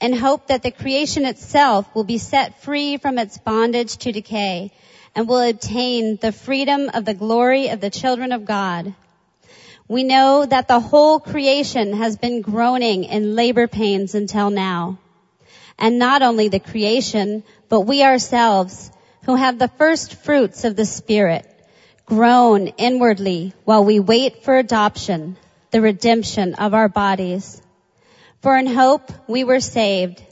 in hope that the creation itself will be set free from its bondage to decay and will obtain the freedom of the glory of the children of God. We know that the whole creation has been groaning in labor pains until now. And not only the creation, but we ourselves who have the first fruits of the Spirit groan inwardly while we wait for adoption, the redemption of our bodies. For in hope we were saved.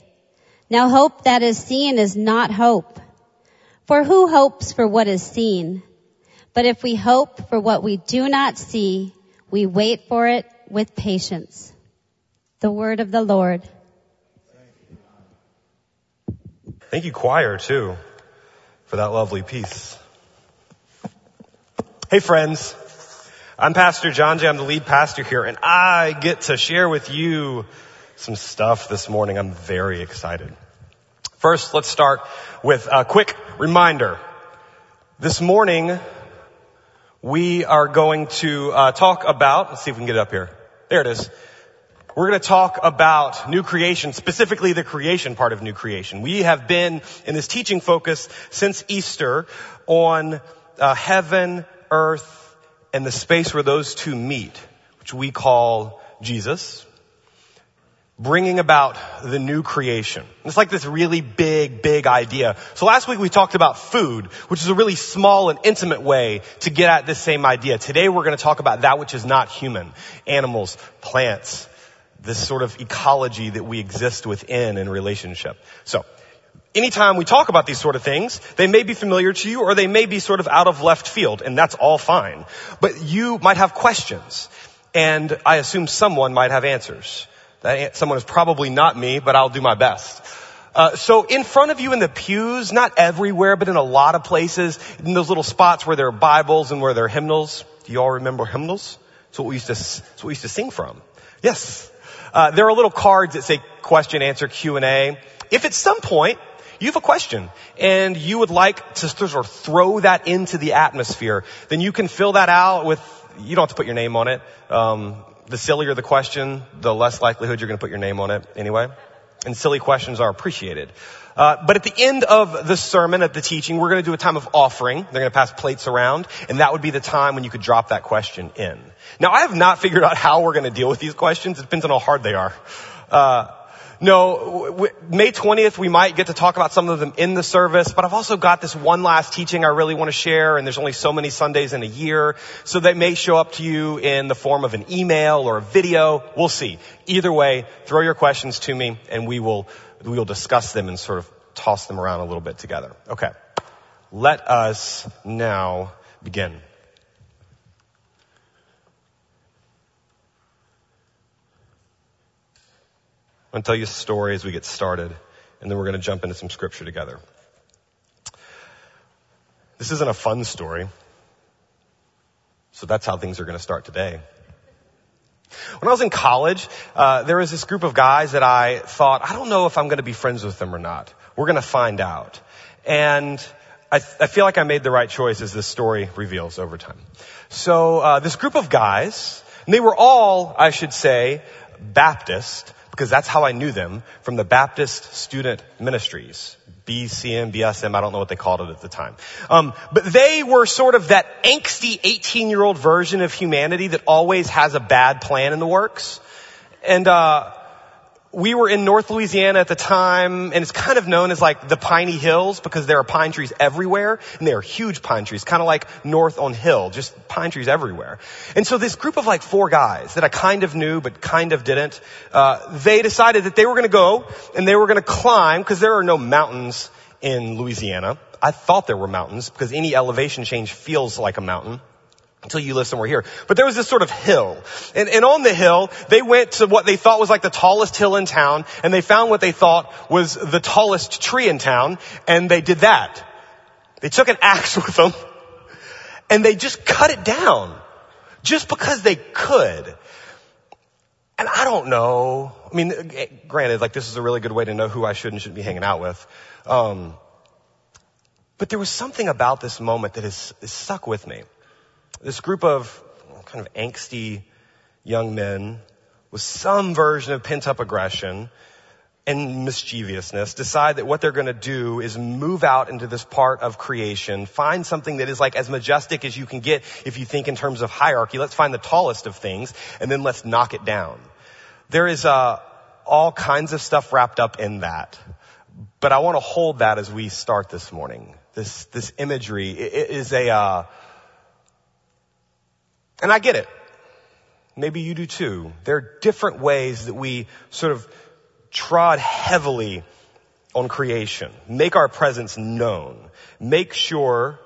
Now hope that is seen is not hope. For who hopes for what is seen? But if we hope for what we do not see, we wait for it with patience. The word of the Lord. Thank you, choir, too, for that lovely piece. Hey, friends. I'm Pastor John J. I'm the lead pastor here, and I get to share with you some stuff this morning. I'm very excited. First, let's start with a quick reminder. This morning, we are going to uh, talk about, let's see if we can get it up here. There it is. We're going to talk about new creation, specifically the creation part of new creation. We have been in this teaching focus since Easter on uh, heaven, earth, and the space where those two meet, which we call Jesus, bringing about the new creation. It's like this really big, big idea. So last week we talked about food, which is a really small and intimate way to get at this same idea. Today we're going to talk about that which is not human. Animals, plants, this sort of ecology that we exist within in relationship. So, anytime we talk about these sort of things, they may be familiar to you or they may be sort of out of left field, and that's all fine. But you might have questions, and I assume someone might have answers. That someone is probably not me, but I'll do my best. Uh, so in front of you in the pews, not everywhere, but in a lot of places, in those little spots where there are Bibles and where there are hymnals. Do you all remember hymnals? That's what we used to, what we used to sing from. Yes. Uh, there are little cards that say question, answer, Q&A. If at some point you have a question and you would like to sort of throw that into the atmosphere, then you can fill that out with, you don't have to put your name on it. Um, the sillier the question, the less likelihood you're going to put your name on it anyway. And silly questions are appreciated. Uh, but at the end of the sermon, at the teaching, we're going to do a time of offering. They're going to pass plates around, and that would be the time when you could drop that question in. Now, I have not figured out how we're going to deal with these questions. It depends on how hard they are. Uh, no, May 20th, we might get to talk about some of them in the service, but I've also got this one last teaching I really want to share, and there's only so many Sundays in a year, so they may show up to you in the form of an email or a video. We'll see. Either way, throw your questions to me, and we will, we will discuss them and sort of toss them around a little bit together. Okay. Let us now begin. I'm going to tell you a story as we get started, and then we're going to jump into some scripture together. This isn't a fun story, so that's how things are going to start today. When I was in college, uh, there was this group of guys that I thought, I don't know if I'm going to be friends with them or not. We're going to find out. And I, th- I, feel like I made the right choice as this story reveals over time. So uh, this group of guys, and they were all, I should say, Baptist, because that's how I knew them from the Baptist Student Ministries. BCM, BSM, I don't know what they called it at the time. Um, but they were sort of that angsty 18 year old version of humanity that always has a bad plan in the works. And, uh, we were in North Louisiana at the time, and it's kind of known as like the Piney Hills because there are pine trees everywhere, and they are huge pine trees, kind of like North on Hill, just pine trees everywhere. And so this group of like four guys that I kind of knew but kind of didn't, uh, they decided that they were going to go and they were going to climb because there are no mountains in Louisiana. I thought there were mountains because any elevation change feels like a mountain until you live somewhere here. But there was this sort of hill. And, and on the hill, they went to what they thought was like the tallest hill in town, and they found what they thought was the tallest tree in town, and they did that. They took an axe with them and they just cut it down just because they could. And I don't know. I mean, granted, like this is a really good way to know who I should and shouldn't be hanging out with. Um, but there was something about this moment that has, has stuck with me. This group of kind of angsty young men with some version of pent up aggression and mischievousness decide that what they're going to do is move out into this part of creation, find something that is like as majestic as you can get if you think in terms of hierarchy. Let's find the tallest of things and then let's knock it down. There is uh, all kinds of stuff wrapped up in that. But I want to hold that as we start this morning. This, this imagery it is a, uh, and I get it. Maybe you do too. There are different ways that we sort of trod heavily on creation, make our presence known, make sure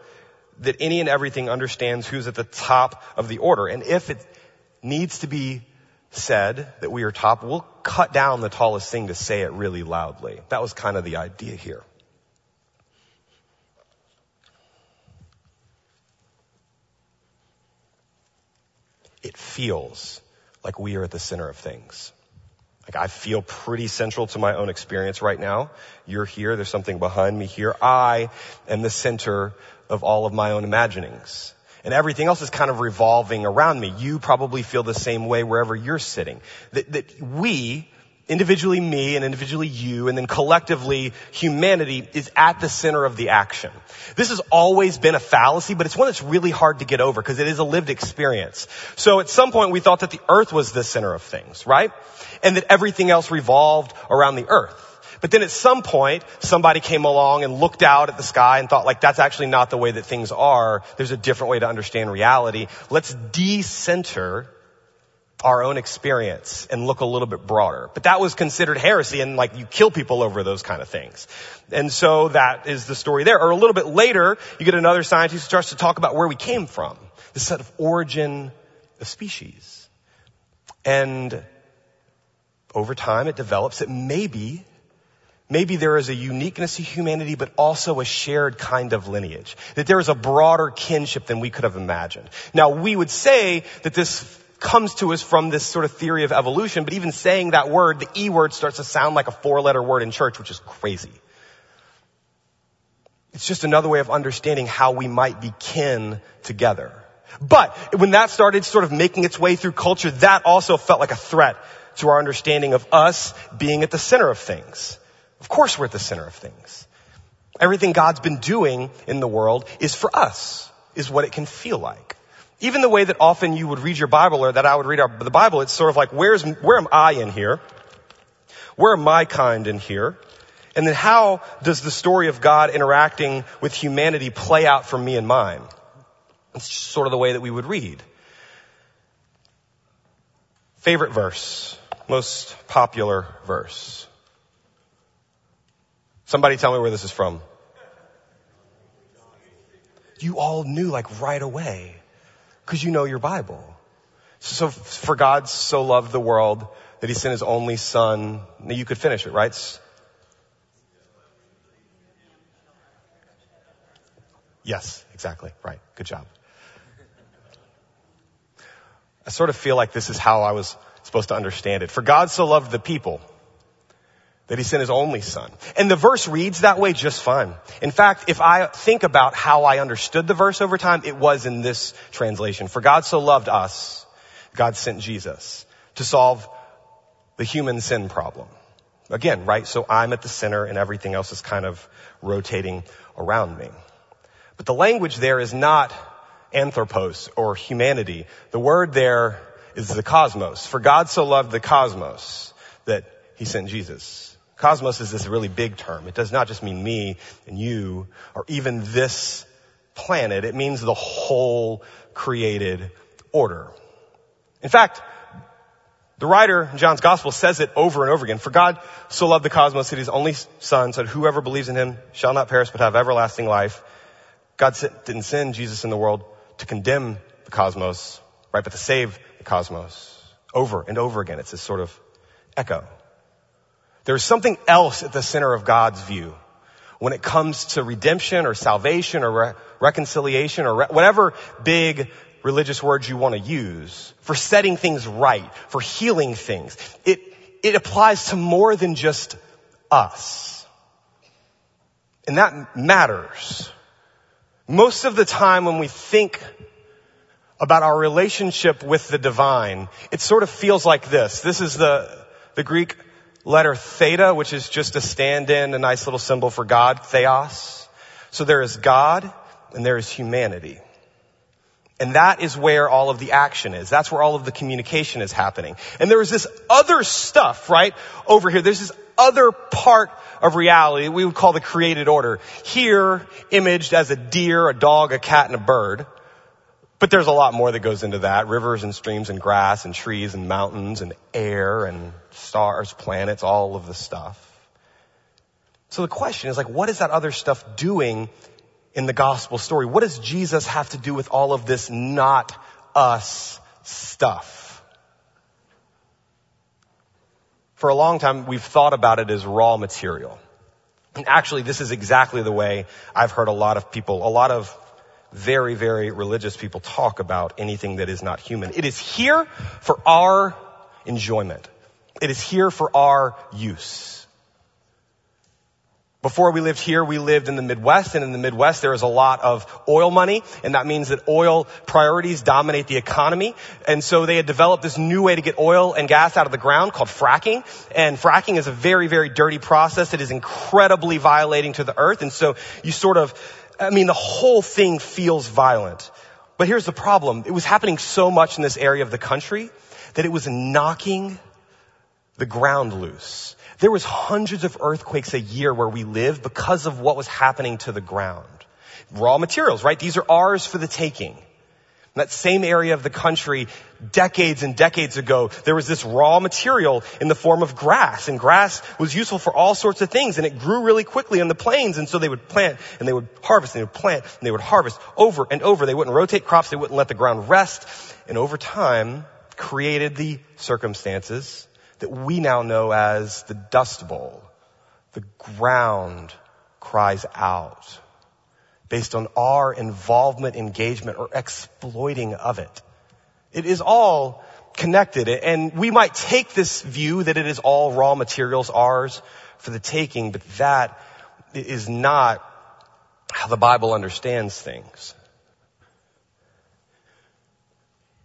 that any and everything understands who's at the top of the order. And if it needs to be said that we are top, we'll cut down the tallest thing to say it really loudly. That was kind of the idea here. It feels like we are at the center of things. Like I feel pretty central to my own experience right now. You're here. There's something behind me here. I am the center of all of my own imaginings. And everything else is kind of revolving around me. You probably feel the same way wherever you're sitting. That, that we, individually me and individually you and then collectively humanity is at the center of the action. This has always been a fallacy, but it's one that's really hard to get over because it is a lived experience. So at some point we thought that the earth was the center of things, right? And that everything else revolved around the earth. But then at some point, somebody came along and looked out at the sky and thought like, that's actually not the way that things are. There's a different way to understand reality. Let's decenter our own experience and look a little bit broader. But that was considered heresy and like you kill people over those kind of things. And so that is the story there. Or a little bit later, you get another scientist who starts to talk about where we came from. The set of origin of species. And over time it develops that maybe Maybe there is a uniqueness to humanity, but also a shared kind of lineage. That there is a broader kinship than we could have imagined. Now, we would say that this comes to us from this sort of theory of evolution, but even saying that word, the E word starts to sound like a four letter word in church, which is crazy. It's just another way of understanding how we might be kin together. But when that started sort of making its way through culture, that also felt like a threat to our understanding of us being at the center of things. Of course we're at the center of things. Everything God's been doing in the world is for us, is what it can feel like. Even the way that often you would read your Bible or that I would read our, the Bible, it's sort of like, where's, where am I in here? Where am my kind in here? And then how does the story of God interacting with humanity play out for me and mine? It's sort of the way that we would read. Favorite verse, most popular verse. Somebody tell me where this is from. You all knew like right away. Because you know your Bible. So for God so loved the world that he sent his only son. You could finish it, right? Yes, exactly. Right. Good job. I sort of feel like this is how I was supposed to understand it. For God so loved the people that he sent his only son. And the verse reads that way just fine. In fact, if I think about how I understood the verse over time, it was in this translation. For God so loved us, God sent Jesus to solve the human sin problem. Again, right? So I'm at the center and everything else is kind of rotating around me. But the language there is not anthropos or humanity. The word there is the cosmos. For God so loved the cosmos that he sent Jesus. Cosmos is this really big term. It does not just mean me and you or even this planet. It means the whole created order. In fact, the writer in John's gospel says it over and over again. For God so loved the cosmos that his only son said, whoever believes in him shall not perish but have everlasting life. God didn't send Jesus in the world to condemn the cosmos, right, but to save the cosmos. Over and over again. It's this sort of echo. There's something else at the center of God's view. when it comes to redemption or salvation or re- reconciliation or re- whatever big religious words you want to use for setting things right, for healing things. It, it applies to more than just us. And that matters. Most of the time when we think about our relationship with the divine, it sort of feels like this. This is the, the Greek letter theta, which is just a stand-in, a nice little symbol for God, theos. So there is God and there is humanity. And that is where all of the action is. That's where all of the communication is happening. And there is this other stuff, right, over here. There's this other part of reality we would call the created order. Here, imaged as a deer, a dog, a cat, and a bird. But there's a lot more that goes into that. Rivers and streams and grass and trees and mountains and air and stars, planets, all of the stuff. So the question is like, what is that other stuff doing in the gospel story? What does Jesus have to do with all of this not us stuff? For a long time, we've thought about it as raw material. And actually, this is exactly the way I've heard a lot of people, a lot of very, very religious people talk about anything that is not human. It is here for our enjoyment. It is here for our use. Before we lived here, we lived in the Midwest, and in the Midwest there is a lot of oil money, and that means that oil priorities dominate the economy. And so they had developed this new way to get oil and gas out of the ground called fracking. And fracking is a very, very dirty process. It is incredibly violating to the earth. And so you sort of I mean, the whole thing feels violent. But here's the problem. It was happening so much in this area of the country that it was knocking the ground loose. There was hundreds of earthquakes a year where we lived because of what was happening to the ground. Raw materials, right? These are ours for the taking that same area of the country, decades and decades ago, there was this raw material in the form of grass. And grass was useful for all sorts of things. And it grew really quickly in the plains. And so they would plant and they would harvest and they would plant and they would harvest over and over. They wouldn't rotate crops. They wouldn't let the ground rest. And over time, created the circumstances that we now know as the Dust Bowl. The ground cries out based on our involvement, engagement, or exploiting of it. It is all connected. And we might take this view that it is all raw materials ours for the taking, but that is not how the Bible understands things.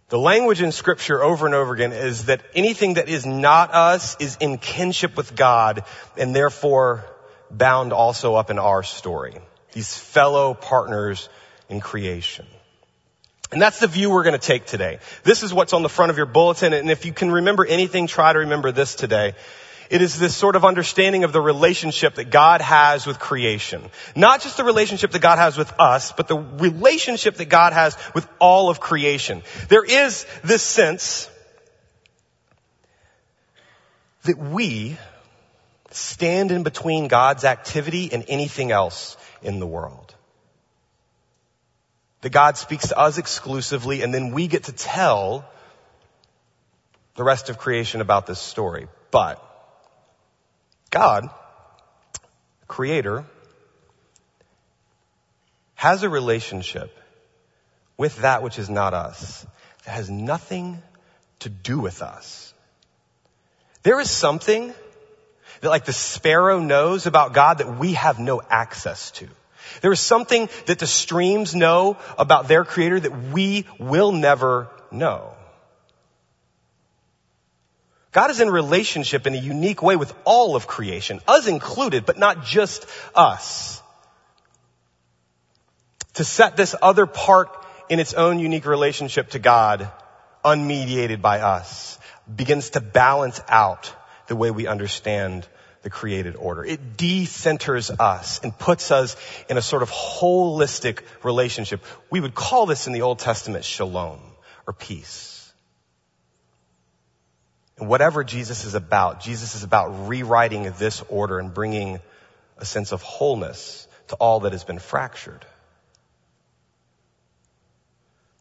The language in scripture over and over again is that anything that is not us is in kinship with God and therefore bound also up in our story these fellow partners in creation. And that's the view we're going to take today. This is what's on the front of your bulletin. And if you can remember anything, try to remember this today. It is this sort of understanding of the relationship that God has with creation. Not just the relationship that God has with us, but the relationship that God has with all of creation. There is this sense that we stand in between God's activity and anything else in the world. That God speaks to us exclusively and then we get to tell the rest of creation about this story. But God, creator, has a relationship with that which is not us that has nothing to do with us. There is something that like the sparrow knows about God that we have no access to. There is something that the streams know about their creator that we will never know. God is in relationship in a unique way with all of creation, us included, but not just us. To set this other part in its own unique relationship to God, unmediated by us, begins to balance out the way we understand the created order. It decenters us and puts us in a sort of holistic relationship. We would call this in the Old Testament shalom or peace. And whatever Jesus is about, Jesus is about rewriting this order and bringing a sense of wholeness to all that has been fractured.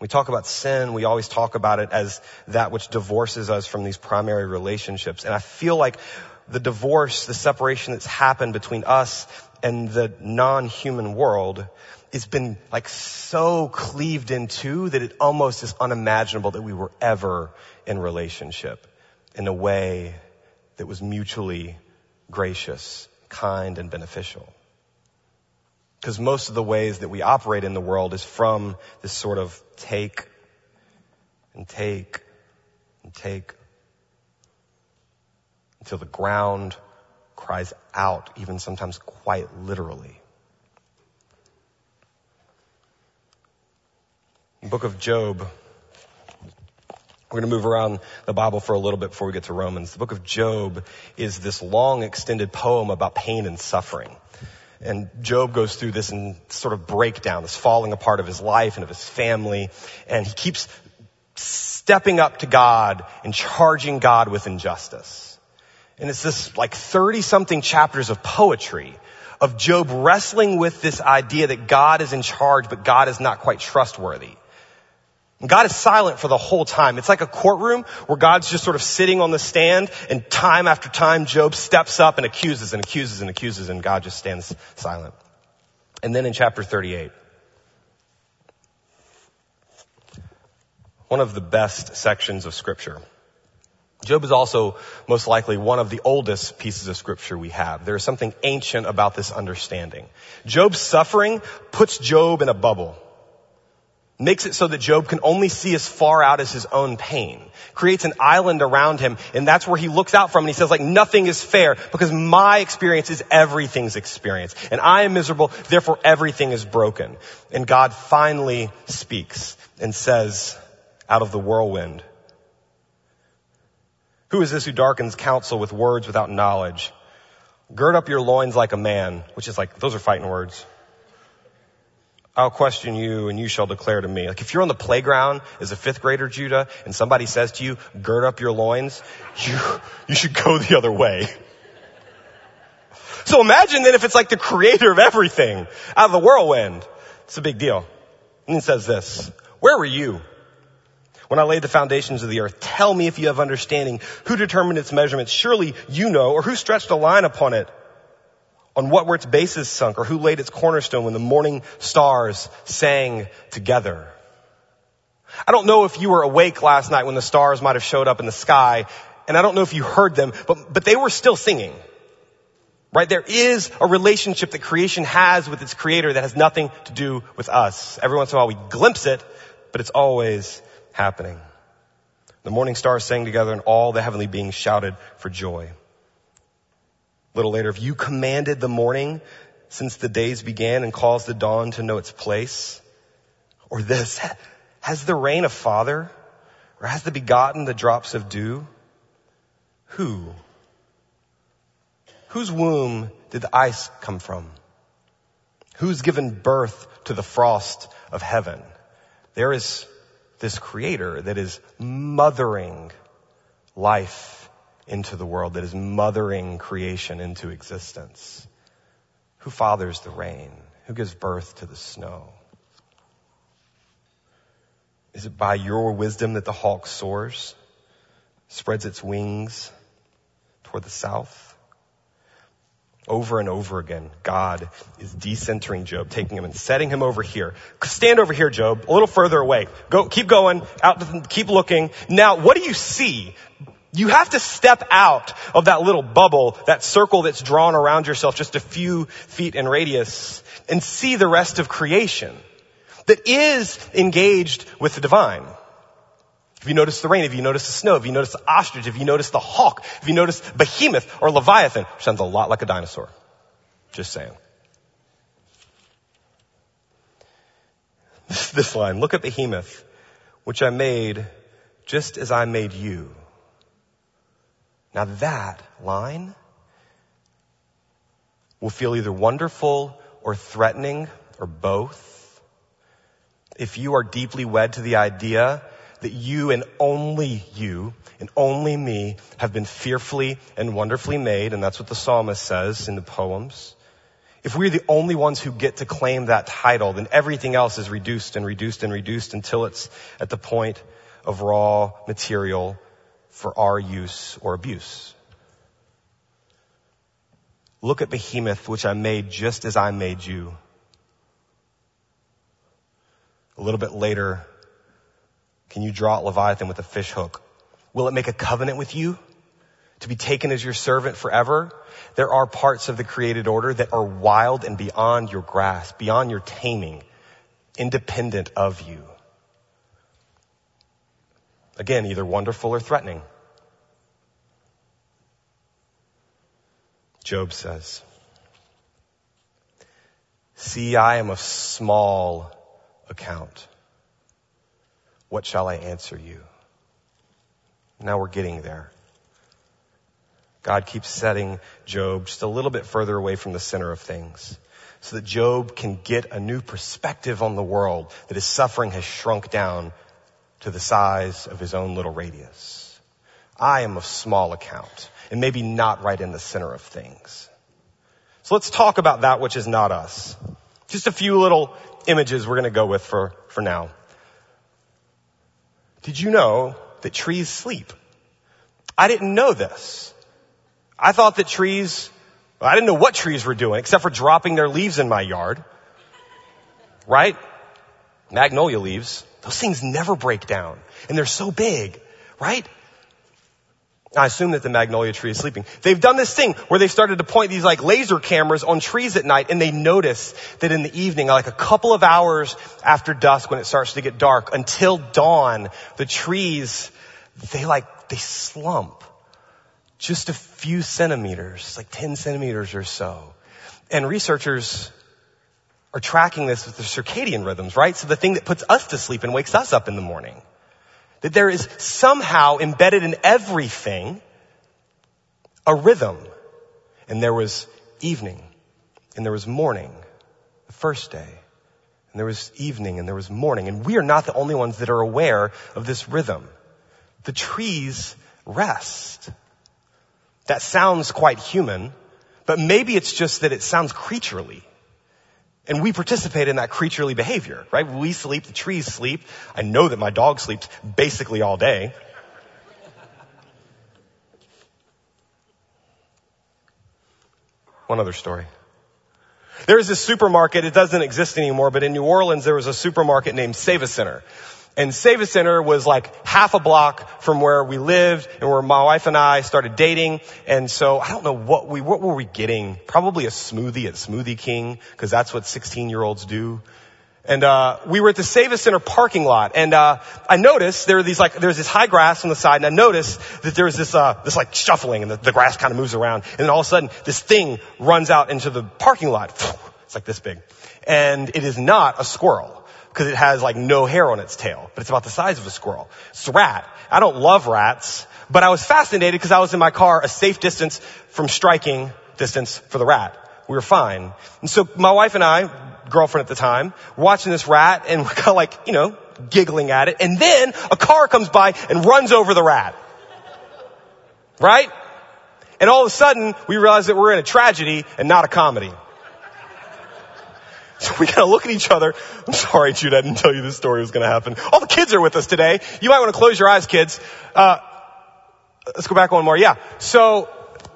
We talk about sin, we always talk about it as that which divorces us from these primary relationships. And I feel like the divorce, the separation that's happened between us and the non-human world has been like so cleaved in two that it almost is unimaginable that we were ever in relationship in a way that was mutually gracious, kind, and beneficial. Because most of the ways that we operate in the world is from this sort of take and take and take until the ground cries out, even sometimes quite literally. book of Job, we're going to move around the Bible for a little bit before we get to Romans. The book of Job is this long extended poem about pain and suffering. And Job goes through this and sort of breakdown, this falling apart of his life and of his family. And he keeps stepping up to God and charging God with injustice. And it's this like 30 something chapters of poetry of Job wrestling with this idea that God is in charge, but God is not quite trustworthy. God is silent for the whole time. It's like a courtroom where God's just sort of sitting on the stand and time after time Job steps up and accuses and accuses and accuses and God just stands silent. And then in chapter 38, one of the best sections of scripture. Job is also most likely one of the oldest pieces of scripture we have. There is something ancient about this understanding. Job's suffering puts Job in a bubble makes it so that Job can only see as far out as his own pain, creates an island around him, and that's where he looks out from and he says like, nothing is fair because my experience is everything's experience. And I am miserable, therefore everything is broken. And God finally speaks and says out of the whirlwind, who is this who darkens counsel with words without knowledge? Gird up your loins like a man, which is like, those are fighting words. I'll question you and you shall declare to me. Like if you're on the playground as a fifth grader, Judah, and somebody says to you, gird up your loins, you, you should go the other way. So imagine then if it's like the creator of everything out of the whirlwind. It's a big deal. And it says this, where were you when I laid the foundations of the earth? Tell me if you have understanding. Who determined its measurements? Surely you know, or who stretched a line upon it? On what were its bases sunk or who laid its cornerstone when the morning stars sang together. I don't know if you were awake last night when the stars might have showed up in the sky, and I don't know if you heard them, but, but they were still singing. Right? There is a relationship that creation has with its creator that has nothing to do with us. Every once in a while we glimpse it, but it's always happening. The morning stars sang together and all the heavenly beings shouted for joy. A little later, if you commanded the morning since the days began and caused the dawn to know its place, or this, has the rain a father? Or has the begotten the drops of dew? Who? Whose womb did the ice come from? Who's given birth to the frost of heaven? There is this creator that is mothering life into the world, that is mothering creation into existence? Who fathers the rain? Who gives birth to the snow? Is it by your wisdom that the hawk soars, spreads its wings toward the south? Over and over again, God is decentering Job, taking him and setting him over here. Stand over here, Job, a little further away. Go, keep going, out, keep looking. Now, what do you see? You have to step out of that little bubble, that circle that's drawn around yourself just a few feet in radius and see the rest of creation that is engaged with the divine. If you notice the rain, if you notice the snow, if you notice the ostrich, if you notice the hawk, if you notice behemoth or leviathan, which sounds a lot like a dinosaur. Just saying. This line, look at behemoth, which I made just as I made you. Now that line will feel either wonderful or threatening or both. If you are deeply wed to the idea that you and only you and only me have been fearfully and wonderfully made, and that's what the psalmist says in the poems. If we're the only ones who get to claim that title, then everything else is reduced and reduced and reduced until it's at the point of raw material for our use or abuse. Look at Behemoth, which I made just as I made you. A little bit later, can you draw Leviathan with a fish hook? Will it make a covenant with you to be taken as your servant forever? There are parts of the created order that are wild and beyond your grasp, beyond your taming, independent of you. Again, either wonderful or threatening. Job says, See, I am of small account. What shall I answer you? Now we're getting there. God keeps setting Job just a little bit further away from the center of things so that Job can get a new perspective on the world that his suffering has shrunk down to the size of his own little radius. I am of small account and maybe not right in the center of things. So let's talk about that which is not us. Just a few little images we're going to go with for, for now. Did you know that trees sleep? I didn't know this. I thought that trees, well, I didn't know what trees were doing except for dropping their leaves in my yard. Right? Magnolia leaves. Those things never break down. And they're so big. Right? I assume that the magnolia tree is sleeping. They've done this thing where they started to point these like laser cameras on trees at night and they notice that in the evening, like a couple of hours after dusk when it starts to get dark until dawn, the trees, they like, they slump just a few centimeters, like 10 centimeters or so. And researchers are tracking this with the circadian rhythms, right? So the thing that puts us to sleep and wakes us up in the morning. That there is somehow embedded in everything a rhythm. And there was evening and there was morning the first day. And there was evening and there was morning. And we are not the only ones that are aware of this rhythm. The trees rest. That sounds quite human, but maybe it's just that it sounds creaturely. And we participate in that creaturely behavior, right? We sleep, the trees sleep. I know that my dog sleeps basically all day. One other story. There is this supermarket, it doesn't exist anymore, but in New Orleans there was a supermarket named Save-A-Center. And Save-A-Center was like half a block from where we lived and where my wife and I started dating. And so I don't know what we, what were we getting? Probably a smoothie at Smoothie King, because that's what 16 year olds do. And, uh, we were at the Save-A-Center parking lot and, uh, I noticed there were these like, there's this high grass on the side and I noticed that there was this, uh, this like shuffling and the, the grass kind of moves around and then all of a sudden this thing runs out into the parking lot. It's like this big. And it is not a squirrel because it has like no hair on its tail, but it's about the size of a squirrel. It's a rat. I don't love rats, but I was fascinated because I was in my car a safe distance from striking distance for the rat. We were fine. And so my wife and I, girlfriend at the time, watching this rat and we're kind of like, you know, giggling at it. And then a car comes by and runs over the rat. Right? And all of a sudden we realize that we're in a tragedy and not a comedy. So we of look at each other. I'm sorry, Jude, I didn't tell you this story was to happen. All the kids are with us today. You might want to close your eyes, kids. Uh, let's go back one more. Yeah. So,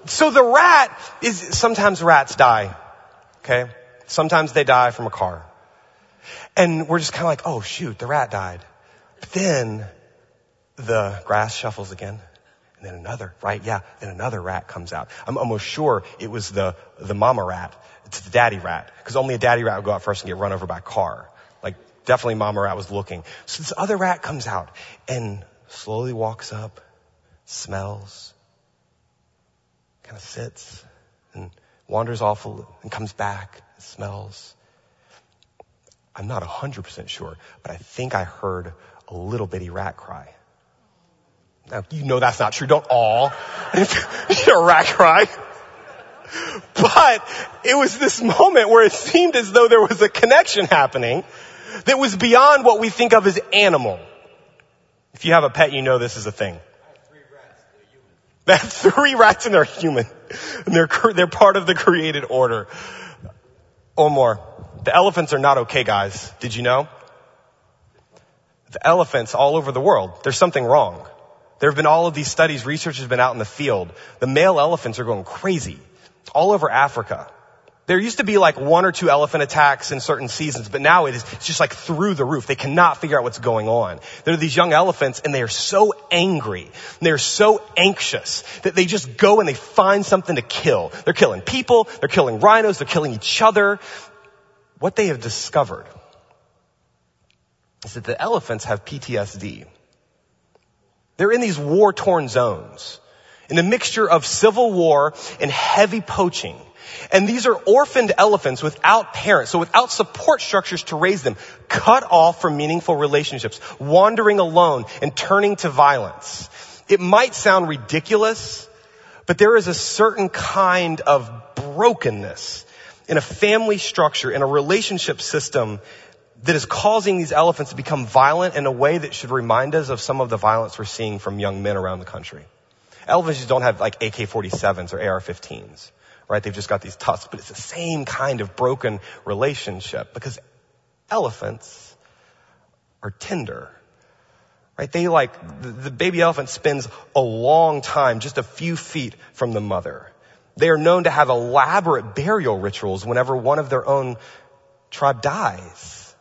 so the rat is, sometimes rats die. Okay. Sometimes they die from a car. And we're just kind of like, oh shoot, the rat died. But then the grass shuffles again. And then another, right? Yeah. Then another rat comes out. I'm almost sure it was the, the mama rat it's the daddy rat. Because only a daddy rat would go out first and get run over by a car. Like, definitely mama rat was looking. So this other rat comes out and slowly walks up, smells, kind of sits and wanders off and comes back, and smells. I'm not 100% sure, but I think I heard a little bitty rat cry. Now, you know that's not true. Don't all. hear a rat cry. But it was this moment where it seemed as though there was a connection happening that was beyond what we think of as animal. If you have a pet, you know this is a thing. They have three rats and they're human. And they're, they're part of the created order. Or more. The elephants are not okay, guys. Did you know? The elephants all over the world, there's something wrong. There have been all of these studies, research has been out in the field. The male elephants are going crazy all over Africa. There used to be like one or two elephant attacks in certain seasons, but now it is it's just like through the roof. They cannot figure out what's going on. There are these young elephants and they are so angry and they are so anxious that they just go and they find something to kill. They're killing people, they're killing rhinos, they're killing each other. What they have discovered is that the elephants have PTSD. They're in these war torn zones in a mixture of civil war and heavy poaching. And these are orphaned elephants without parents, so without support structures to raise them, cut off from meaningful relationships, wandering alone and turning to violence. It might sound ridiculous, but there is a certain kind of brokenness in a family structure, in a relationship system that is causing these elephants to become violent in a way that should remind us of some of the violence we're seeing from young men around the country. Elephants don't have like AK-47s or AR-15s right? They've just got these tusks, but it's the same kind of broken relationship because elephants are tender, right? They like, the, the baby elephant spends a long time just a few feet from the mother. They are known to have elaborate burial rituals whenever one of their own tribe dies.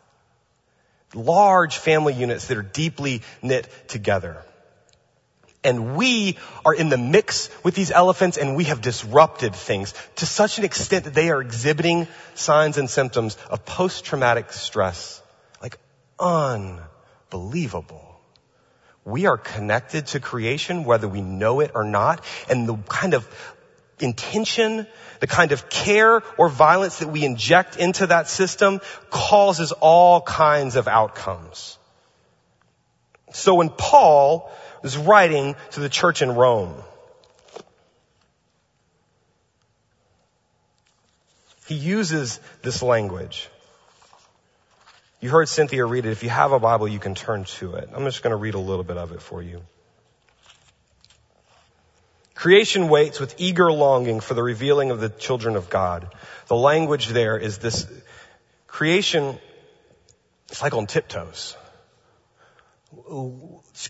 Large family units that are deeply knit together. And we are in the mix with these elephants and we have disrupted things to such an extent that they are exhibiting signs and symptoms of post-traumatic stress. Like unbelievable. We are connected to creation whether we know it or not. And the kind of intention, the kind of care or violence that we inject into that system causes all kinds of outcomes. So when Paul is writing to the church in Rome. He uses this language. You heard Cynthia read it. If you have a Bible, you can turn to it. I'm just going to read a little bit of it for you. Creation waits with eager longing for the revealing of the children of God. The language there is this creation, it's like on tiptoes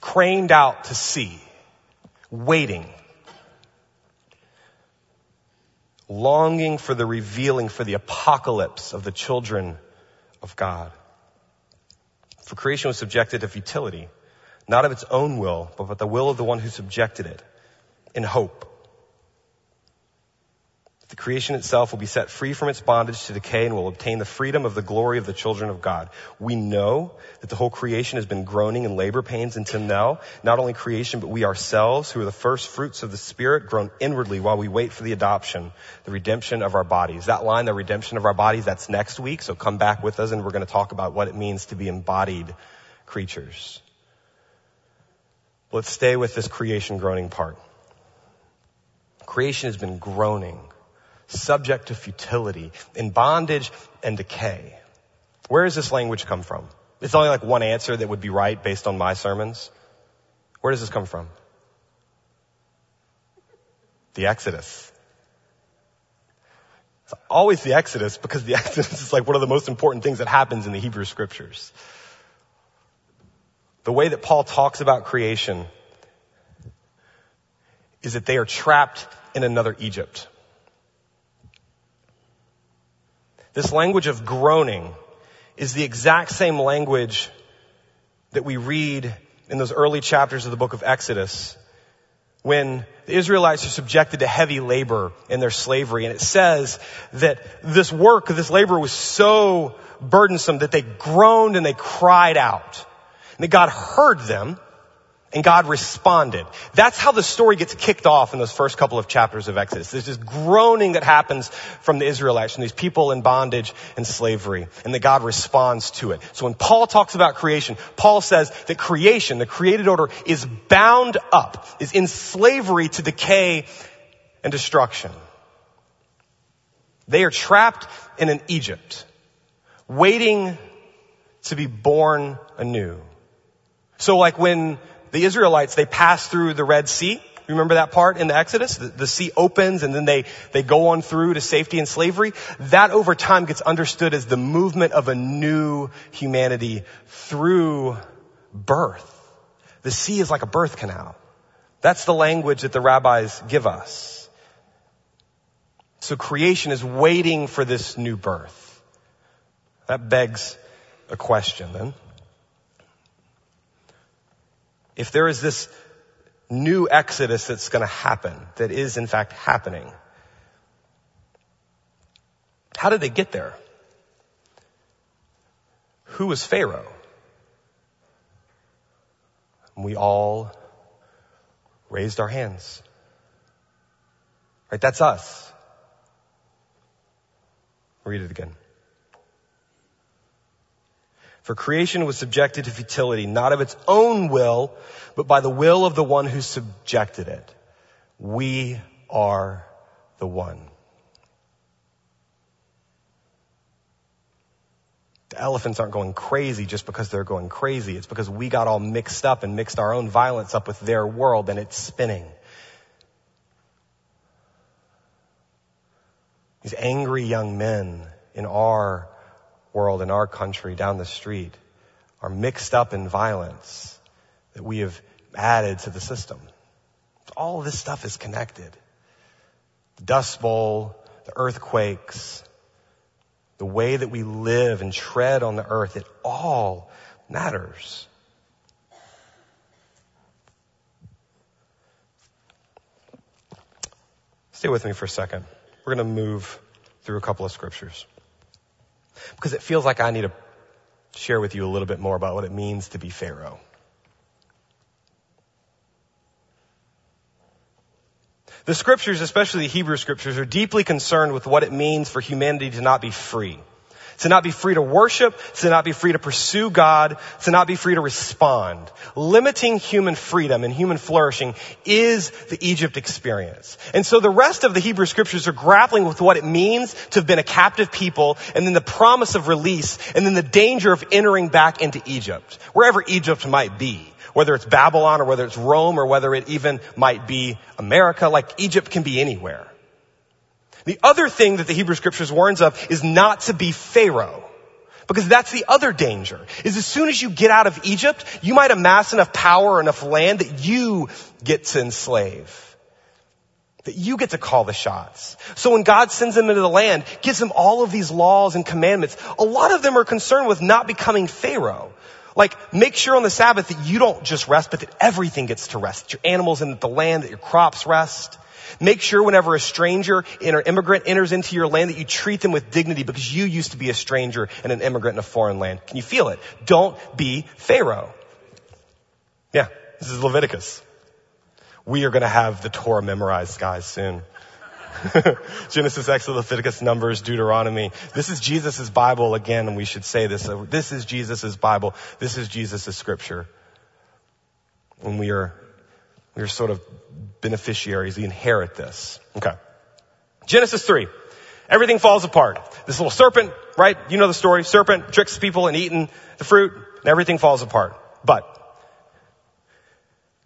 craned out to see, waiting, longing for the revealing, for the apocalypse of the children of God. For creation was subjected to futility, not of its own will, but of the will of the one who subjected it, in hope the creation itself will be set free from its bondage to decay and will obtain the freedom of the glory of the children of God. We know that the whole creation has been groaning in labor pains until now. Not only creation, but we ourselves, who are the first fruits of the Spirit, groan inwardly while we wait for the adoption, the redemption of our bodies. That line, the redemption of our bodies, that's next week, so come back with us and we're going to talk about what it means to be embodied creatures. Let's stay with this creation groaning part. Creation has been groaning subject to futility, in bondage and decay. Where does this language come from? It's only like one answer that would be right based on my sermons. Where does this come from? The Exodus. It's always the Exodus because the Exodus is like one of the most important things that happens in the Hebrew scriptures. The way that Paul talks about creation is that they are trapped in another Egypt. This language of groaning is the exact same language that we read in those early chapters of the book of Exodus when the Israelites are subjected to heavy labor in their slavery. And it says that this work, this labor was so burdensome that they groaned and they cried out. And that God heard them and God responded. That's how the story gets kicked off in those first couple of chapters of Exodus. There's this groaning that happens from the Israelites from these people in bondage and slavery and that God responds to it. So when Paul talks about creation, Paul says that creation, the created order is bound up, is in slavery to decay and destruction. They are trapped in an Egypt, waiting to be born anew. So like when the Israelites, they pass through the Red Sea. Remember that part in the Exodus? The, the, sea opens and then they, they go on through to safety and slavery. That over time gets understood as the movement of a new humanity through birth. The sea is like a birth canal. That's the language that the rabbis give us. So creation is waiting for this new birth. That begs a question then. If there is this new exodus that's going to happen, that is in fact happening, how did they get there? Who was Pharaoh? We all raised our hands. Right? That's us. Read it again. For creation was subjected to futility, not of its own will, but by the will of the one who subjected it. We are the one. The elephants aren't going crazy just because they're going crazy. It's because we got all mixed up and mixed our own violence up with their world and it's spinning. These angry young men in our world, in our country, down the street, are mixed up in violence that we have added to the system. All this stuff is connected. The Dust Bowl, the earthquakes, the way that we live and tread on the earth, it all matters. Stay with me for a second. We're going to move through a couple of scriptures because it feels like I need to share with you a little bit more about what it means to be Pharaoh. The scriptures, especially the Hebrew scriptures, are deeply concerned with what it means for humanity to not be free. To not be free to worship, to not be free to pursue God, to not be free to respond. Limiting human freedom and human flourishing is the Egypt experience. And so the rest of the Hebrew scriptures are grappling with what it means to have been a captive people and then the promise of release and then the danger of entering back into Egypt, wherever Egypt might be whether it's Babylon or whether it's Rome or whether it even might be America, like Egypt can be anywhere. The other thing that the Hebrew scriptures warns of is not to be Pharaoh. Because that's the other danger, is as soon as you get out of Egypt, you might amass enough power enough land that you get to enslave. That you get to call the shots. So when God sends them into the land, gives them all of these laws and commandments, a lot of them are concerned with not becoming Pharaoh. Like, make sure on the Sabbath that you don't just rest, but that everything gets to rest. That your animals and the land, that your crops rest. Make sure whenever a stranger or an immigrant enters into your land that you treat them with dignity because you used to be a stranger and an immigrant in a foreign land. Can you feel it? Don't be Pharaoh. Yeah, this is Leviticus. We are going to have the Torah memorized, guys, soon. Genesis, Exodus, Leviticus, Numbers, Deuteronomy. This is Jesus' Bible again, and we should say this. This is Jesus' Bible. This is Jesus' scripture. And we are, we are sort of beneficiaries. We inherit this. Okay. Genesis 3. Everything falls apart. This little serpent, right? You know the story. Serpent tricks people and eating the fruit and everything falls apart. But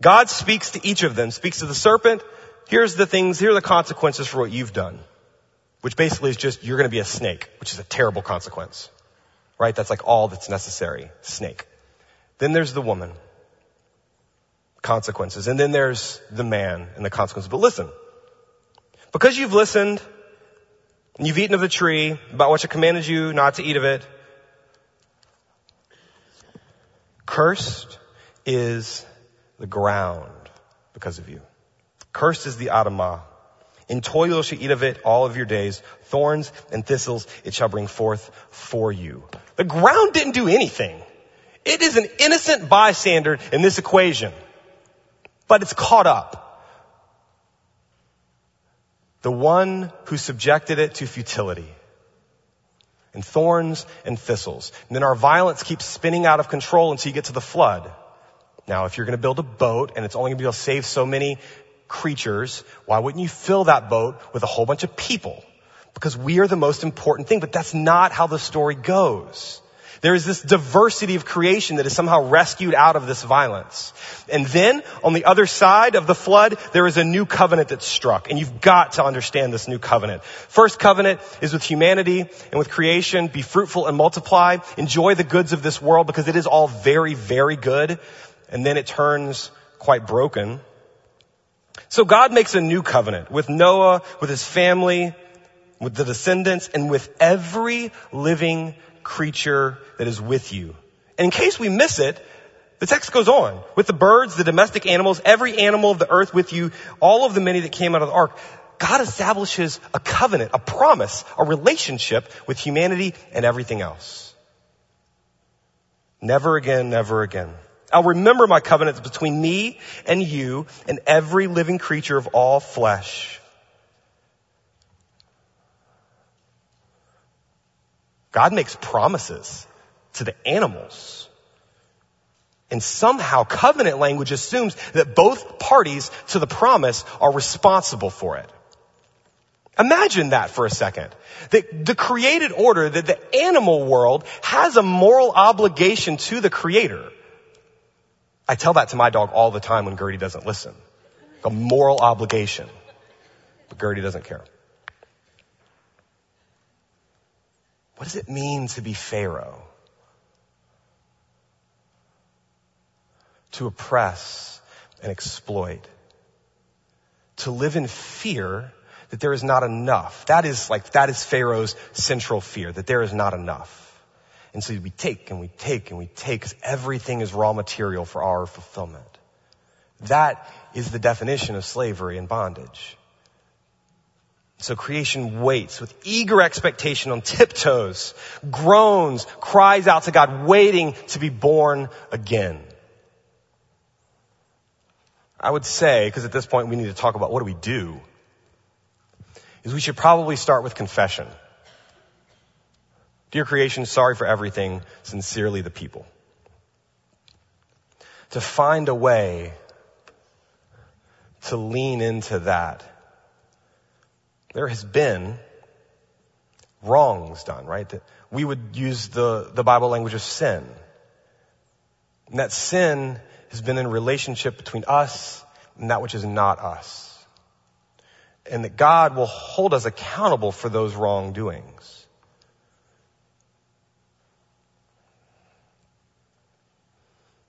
God speaks to each of them, speaks to the serpent. Here's the things, here are the consequences for what you've done. Which basically is just, you're gonna be a snake, which is a terrible consequence. Right? That's like all that's necessary. Snake. Then there's the woman consequences. And then there's the man and the consequences. But listen, because you've listened and you've eaten of the tree about which I commanded you not to eat of it, cursed is the ground because of you. Cursed is the Adamah. In toil shall eat of it all of your days. Thorns and thistles it shall bring forth for you. The ground didn't do anything. It is an innocent bystander in this equation but it's caught up. The one who subjected it to futility and thorns and thistles. And then our violence keeps spinning out of control until you get to the flood. Now, if you're going to build a boat and it's only going to be able to save so many creatures, why wouldn't you fill that boat with a whole bunch of people? Because we are the most important thing, but that's not how the story goes. There is this diversity of creation that is somehow rescued out of this violence. And then on the other side of the flood, there is a new covenant that's struck. And you've got to understand this new covenant. First covenant is with humanity and with creation. Be fruitful and multiply. Enjoy the goods of this world because it is all very, very good. And then it turns quite broken. So God makes a new covenant with Noah, with his family, with the descendants, and with every living creature that is with you. And in case we miss it, the text goes on. With the birds, the domestic animals, every animal of the earth with you, all of the many that came out of the ark. God establishes a covenant, a promise, a relationship with humanity and everything else. Never again, never again. I'll remember my covenants between me and you and every living creature of all flesh. God makes promises to the animals. And somehow covenant language assumes that both parties to the promise are responsible for it. Imagine that for a second. That the created order, that the animal world has a moral obligation to the creator. I tell that to my dog all the time when Gertie doesn't listen. A moral obligation. But Gertie doesn't care. What does it mean to be Pharaoh? To oppress and exploit. To live in fear that there is not enough. That is like, that is Pharaoh's central fear, that there is not enough. And so we take and we take and we take because everything is raw material for our fulfillment. That is the definition of slavery and bondage. So creation waits with eager expectation on tiptoes, groans, cries out to God, waiting to be born again. I would say, because at this point we need to talk about what do we do, is we should probably start with confession. Dear creation, sorry for everything, sincerely the people. To find a way to lean into that. There has been wrongs done, right? We would use the, the Bible language of sin. And that sin has been in relationship between us and that which is not us. And that God will hold us accountable for those wrongdoings.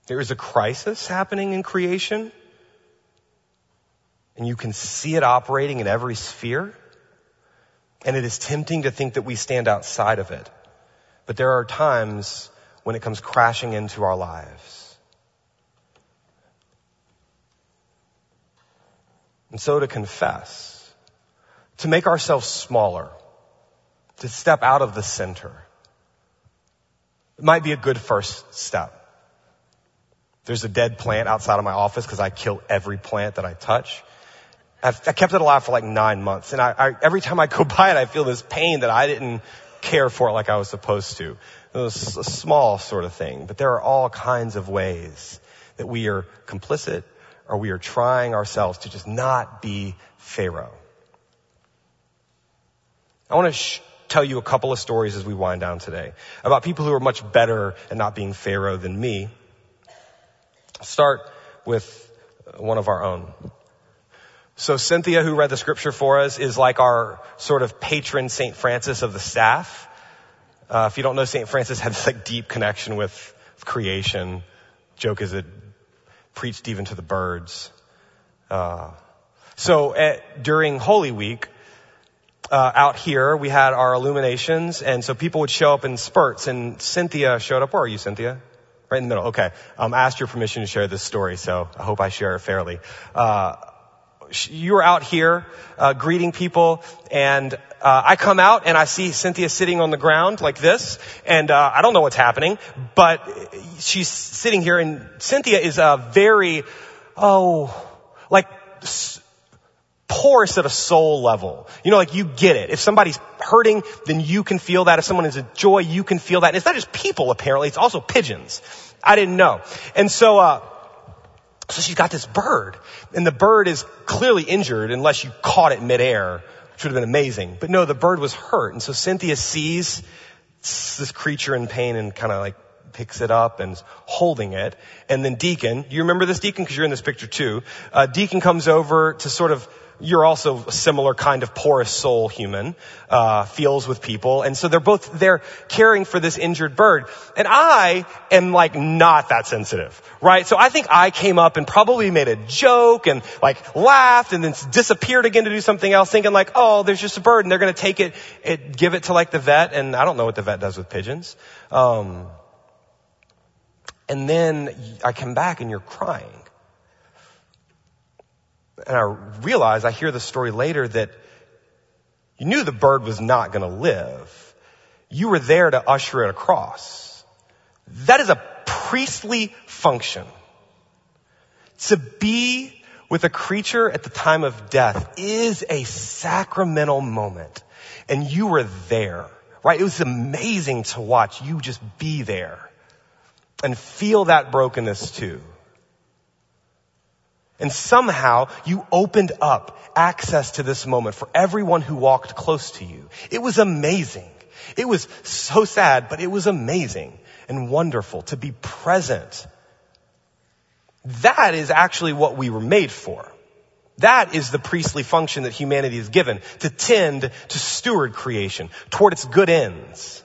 There is a crisis happening in creation, and you can see it operating in every sphere. And it is tempting to think that we stand outside of it. But there are times when it comes crashing into our lives. And so to confess, to make ourselves smaller, to step out of the center, it might be a good first step. There's a dead plant outside of my office because I kill every plant that I touch. I've, i kept it alive for like nine months, and I, I, every time I go by it, I feel this pain that I didn't care for it like I was supposed to. It was a small sort of thing, but there are all kinds of ways that we are complicit or we are trying ourselves to just not be Pharaoh. I want to sh- tell you a couple of stories as we wind down today about people who are much better at not being Pharaoh than me start with one of our own. So Cynthia, who read the scripture for us, is like our sort of patron St. Francis of the staff. Uh, if you don't know, St. Francis had this like deep connection with creation. Joke is it preached even to the birds. Uh, so at, during Holy Week, uh, out here, we had our illuminations, and so people would show up in spurts. And Cynthia showed up. Where are you, Cynthia? Right in the middle. Okay. Um, I asked your permission to share this story, so I hope I share it fairly. Uh, you were out here uh, greeting people, and uh, I come out and I see Cynthia sitting on the ground like this, and uh, I don't know what's happening, but she's sitting here, and Cynthia is a very, oh, like porous at a soul level. You know, like you get it. If somebody's hurting, then you can feel that. If someone is a joy, you can feel that. And it's not just people apparently, it's also pigeons. I didn't know. And so, uh, so she's got this bird, and the bird is clearly injured unless you caught it midair, which would have been amazing. But no, the bird was hurt. And so Cynthia sees this creature in pain and kind of like picks it up and holding it. And then Deacon, you remember this Deacon because you're in this picture too. Uh, Deacon comes over to sort of you're also a similar kind of porous soul human, uh, feels with people. And so they're both there caring for this injured bird. And I am like not that sensitive, right? So I think I came up and probably made a joke and like laughed and then disappeared again to do something else thinking like, oh, there's just a bird and they're going to take it, it, give it to like the vet. And I don't know what the vet does with pigeons. Um, and then I come back and you're crying and I realize, I hear the story later that you knew the bird was not going to live. You were there to usher it across. That is a priestly function. To be with a creature at the time of death is a sacramental moment. And you were there, right? It was amazing to watch you just be there and feel that brokenness too. And somehow you opened up access to this moment for everyone who walked close to you. It was amazing. It was so sad, but it was amazing and wonderful to be present. That is actually what we were made for. That is the priestly function that humanity is given, to tend to steward creation toward its good ends.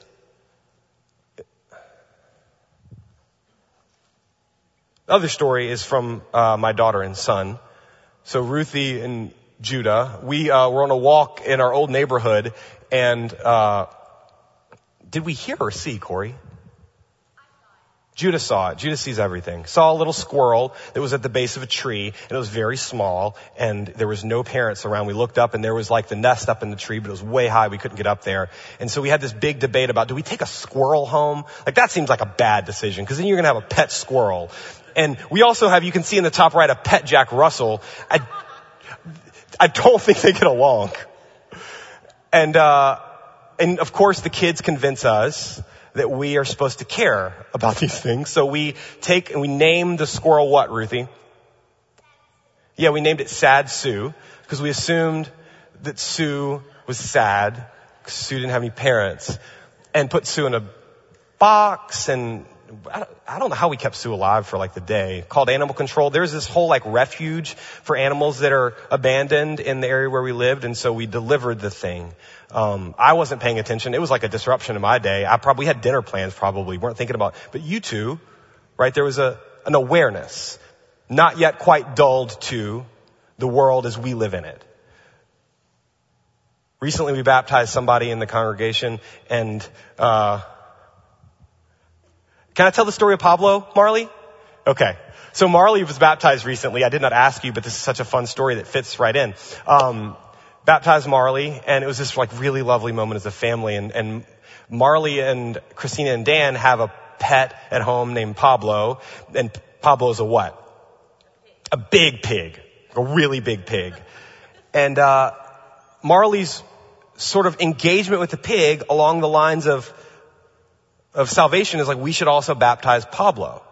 The other story is from uh, my daughter and son. So Ruthie and Judah, we uh, were on a walk in our old neighborhood, and uh, did we hear or see Corey? Judah saw it. Judah sees everything. Saw a little squirrel that was at the base of a tree, and it was very small, and there was no parents around. We looked up, and there was like the nest up in the tree, but it was way high. We couldn't get up there. And so we had this big debate about, do we take a squirrel home? Like that seems like a bad decision, because then you're gonna have a pet squirrel. And we also have, you can see in the top right, a pet Jack Russell. I, I don't think they get along. And, uh, and of course the kids convince us that we are supposed to care about these things. So we take and we name the squirrel what, Ruthie? Yeah, we named it Sad Sue because we assumed that Sue was sad because Sue didn't have any parents and put Sue in a box and I don't know how we kept Sue alive for like the day. Called animal control. There's this whole like refuge for animals that are abandoned in the area where we lived, and so we delivered the thing. Um, I wasn't paying attention. It was like a disruption in my day. I probably had dinner plans. Probably weren't thinking about. But you two, right? There was a an awareness, not yet quite dulled to the world as we live in it. Recently, we baptized somebody in the congregation, and. Uh, can I tell the story of Pablo, Marley? Okay. So Marley was baptized recently. I did not ask you, but this is such a fun story that fits right in. Um, baptized Marley, and it was this like really lovely moment as a family. And, and Marley and Christina and Dan have a pet at home named Pablo, and Pablo is a what? A big pig, a really big pig. And uh, Marley's sort of engagement with the pig along the lines of of salvation is like we should also baptize Pablo.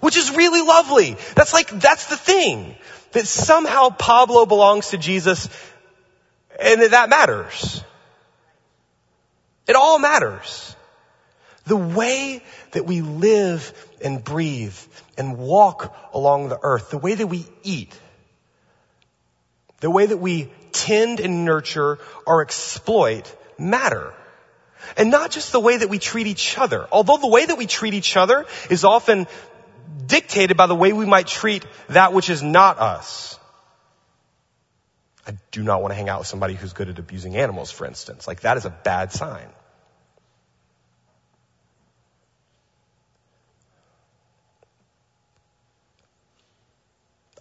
Which is really lovely. That's like, that's the thing. That somehow Pablo belongs to Jesus and that, that matters. It all matters. The way that we live and breathe and walk along the earth, the way that we eat, the way that we tend and nurture or exploit matter. And not just the way that we treat each other. Although the way that we treat each other is often dictated by the way we might treat that which is not us. I do not want to hang out with somebody who's good at abusing animals, for instance. Like that is a bad sign.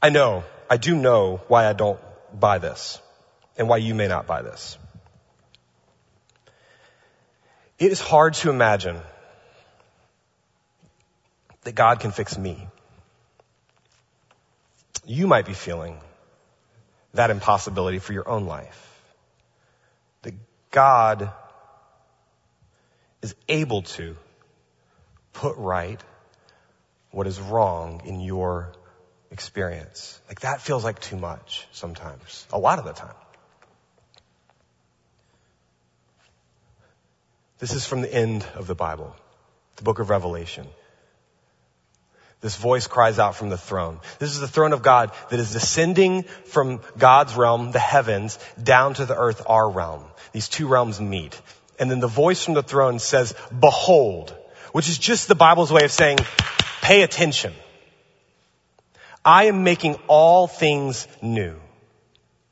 I know, I do know why I don't buy this and why you may not buy this. It is hard to imagine that God can fix me. You might be feeling that impossibility for your own life. That God is able to put right what is wrong in your experience. Like that feels like too much sometimes, a lot of the time. This is from the end of the Bible. the book of Revelation. This voice cries out from the throne. This is the throne of God that is descending from God's realm, the heavens, down to the earth, our realm. These two realms meet. And then the voice from the throne says, behold, which is just the Bible's way of saying, pay attention. I am making all things new.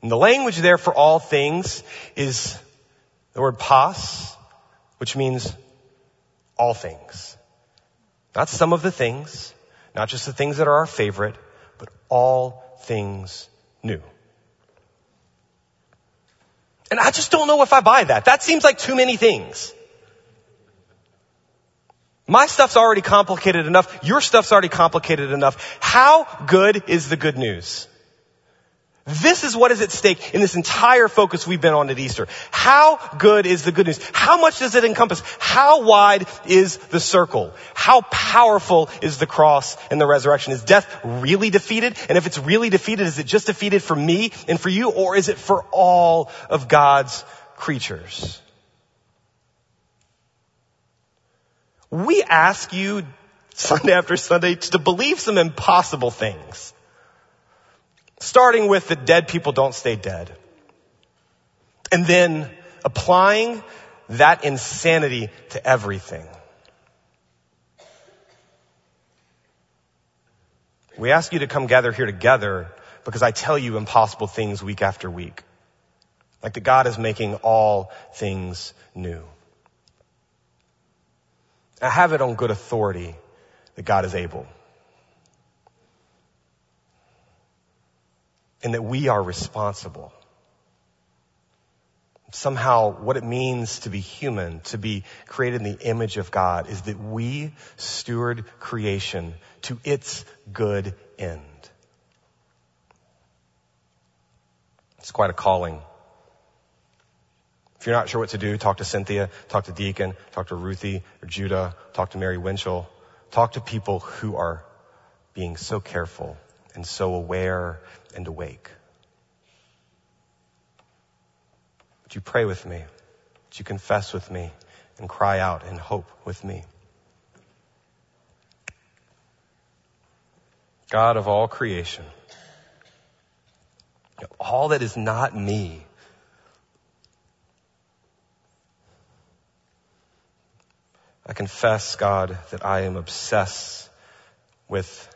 And the language there for all things is the word pas, which means all things. Not some of the things, not just the things that are our favorite, but all things new. And I just don't know if I buy that. That seems like too many things. My stuff's already complicated enough. Your stuff's already complicated enough. How good is the good news? This is what is at stake in this entire focus we've been on at Easter. How good is the good news? How much does it encompass? How wide is the circle? How powerful is the cross and the resurrection? Is death really defeated? And if it's really defeated, is it just defeated for me and for you, or is it for all of God's creatures? We ask you Sunday after Sunday to believe some impossible things. Starting with that dead people don't stay dead. And then applying that insanity to everything. We ask you to come gather here together because I tell you impossible things week after week. Like that God is making all things new. I have it on good authority that God is able. And that we are responsible. Somehow what it means to be human, to be created in the image of God is that we steward creation to its good end. It's quite a calling. If you're not sure what to do, talk to Cynthia, talk to Deacon, talk to Ruthie or Judah, talk to Mary Winchell. Talk to people who are being so careful and so aware and awake. Would you pray with me? Would you confess with me and cry out in hope with me? God of all creation, all that is not me, I confess, God, that I am obsessed with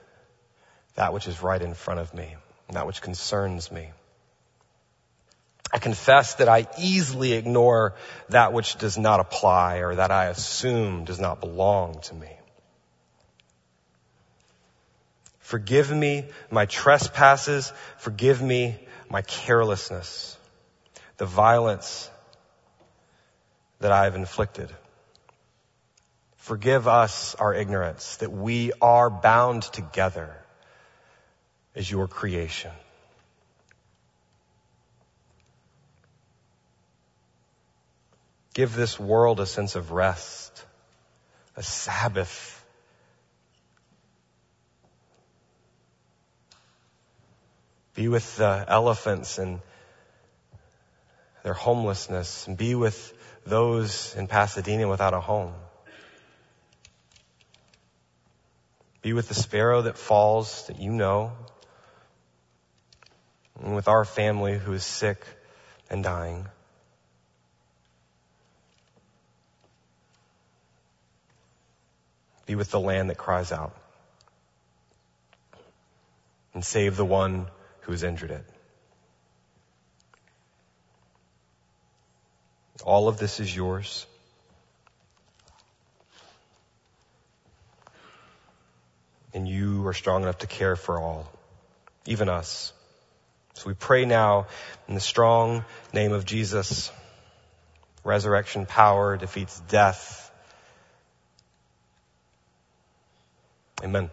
that which is right in front of me that which concerns me. I confess that I easily ignore that which does not apply or that I assume does not belong to me. Forgive me my trespasses. Forgive me my carelessness, the violence that I have inflicted. Forgive us our ignorance that we are bound together as your creation. Give this world a sense of rest, a Sabbath. Be with the elephants and their homelessness be with those in Pasadena without a home. Be with the sparrow that falls that you know and with our family who is sick and dying. Be with the land that cries out and save the one who has injured it. All of this is yours. And you are strong enough to care for all, even us. So we pray now in the strong name of Jesus. Resurrection power defeats death. Amen.